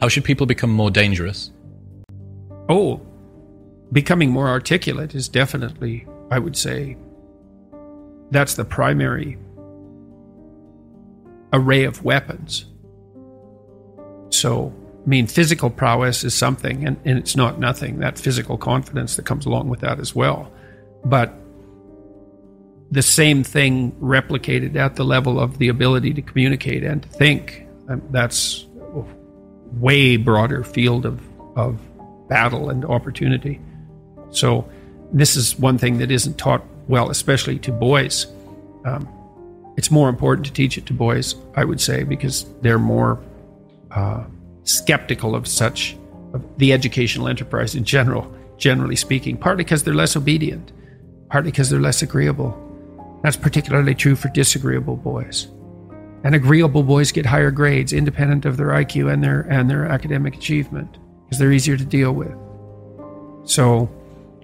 How should people become more dangerous? Oh, becoming more articulate is definitely, I would say, that's the primary array of weapons. So, I mean, physical prowess is something, and, and it's not nothing, that physical confidence that comes along with that as well. But the same thing replicated at the level of the ability to communicate and to think, um, that's way broader field of, of battle and opportunity. So, this is one thing that isn't taught well, especially to boys. Um, it's more important to teach it to boys, I would say, because they're more uh, skeptical of such of the educational enterprise in general, generally speaking. Partly because they're less obedient, partly because they're less agreeable. That's particularly true for disagreeable boys. And agreeable boys get higher grades, independent of their IQ and their and their academic achievement, because they're easier to deal with. So,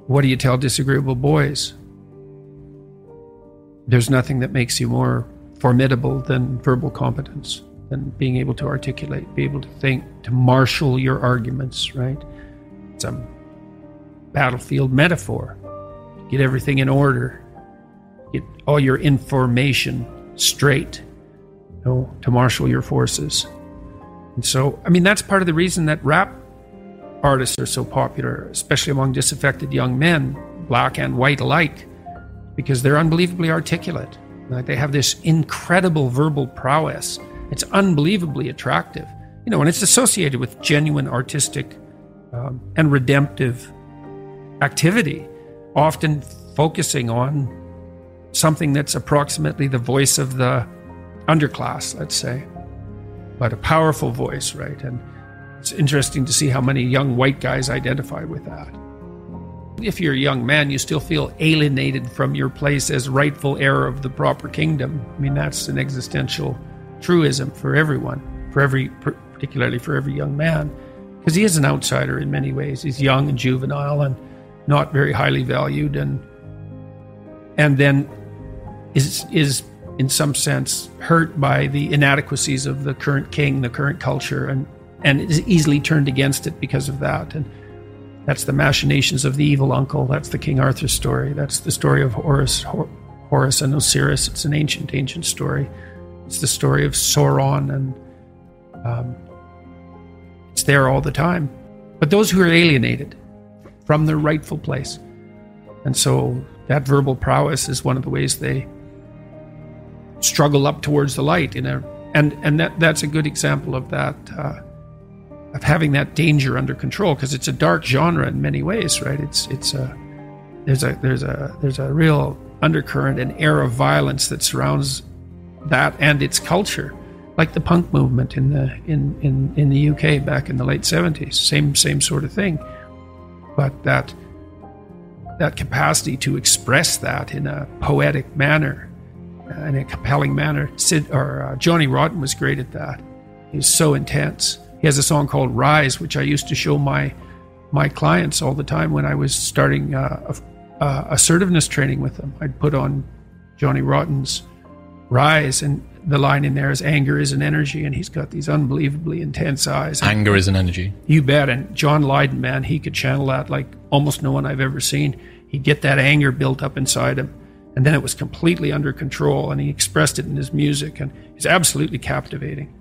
what do you tell disagreeable boys? There's nothing that makes you more formidable than verbal competence, than being able to articulate, be able to think, to marshal your arguments, right? It's a battlefield metaphor. Get everything in order, get all your information straight, know, to marshal your forces. And so, I mean, that's part of the reason that rap artists are so popular, especially among disaffected young men, black and white alike, because they're unbelievably articulate. Like they have this incredible verbal prowess. It's unbelievably attractive, you know, and it's associated with genuine artistic um, and redemptive activity, often focusing on something that's approximately the voice of the underclass, let's say, but a powerful voice, right? And it's interesting to see how many young white guys identify with that. If you're a young man, you still feel alienated from your place as rightful heir of the proper kingdom. I mean, that's an existential truism for everyone, for every, particularly for every young man, because he is an outsider in many ways. He's young and juvenile and not very highly valued, and and then is is in some sense hurt by the inadequacies of the current king, the current culture, and and is easily turned against it because of that. And that's the machinations of the evil uncle. That's the King Arthur story. That's the story of Horus, Horus and Osiris. It's an ancient, ancient story. It's the story of Sauron, and um, it's there all the time. But those who are alienated from their rightful place, and so that verbal prowess is one of the ways they struggle up towards the light in a and and that that's a good example of that uh, of having that danger under control because it's a dark genre in many ways, right? It's it's a there's a there's a there's a real undercurrent and air of violence that surrounds that and its culture, like the punk movement in the in in in the UK back in the late seventies. Same same sort of thing, but that that capacity to express that in a poetic manner, in a compelling manner. Sid or uh, Johnny Rotten was great at that. He was so intense he has a song called Rise, which I used to show my my clients all the time when I was starting uh, uh, assertiveness training with them. I'd put on Johnny Rotten's Rise, and the line in there is anger is an energy, and he's got these unbelievably intense eyes. Anger is an energy. You bet. And John Lydon, man, he could channel that like almost no one I've ever seen. He'd get that anger built up inside him, and then it was completely under control, and he expressed it in his music, and he's absolutely captivating.